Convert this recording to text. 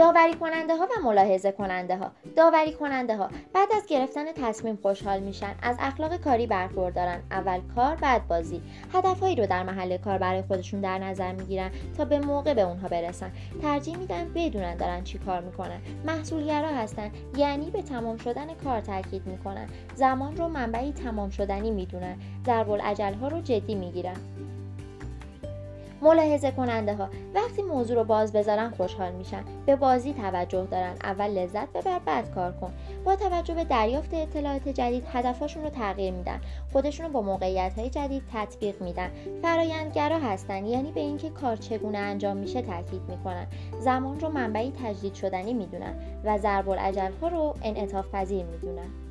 داوری کننده ها و ملاحظه کننده ها داوری کننده ها بعد از گرفتن تصمیم خوشحال میشن از اخلاق کاری برخوردارن. اول کار بعد بازی. هدفهایی رو در محل کار برای خودشون در نظر می‌گیرن تا به موقع به اونها برسن. ترجیح میدن بدونن دارن چی کار می‌کنن. محصولگرا هستن یعنی به تمام شدن کار تاکید می‌کنن. زمان رو منبعی تمام شدنی می‌دونن. ضرب ها رو جدی می‌گیرن. ملاحظه کننده ها وقتی موضوع رو باز بذارن خوشحال میشن. به بازی توجه دارن. اول لذت ببر بعد کار کن. با توجه به دریافت اطلاعات جدید هدفاشون رو تغییر میدن. خودشون رو با موقعیت های جدید تطبیق میدن. فرایندگرا هستن. یعنی به اینکه کار چگونه انجام میشه تاکید می‌کنن. زمان رو منبعی تجدید شدنی می‌دونن و ضرب ها رو انعطاف پذیر می‌دونن.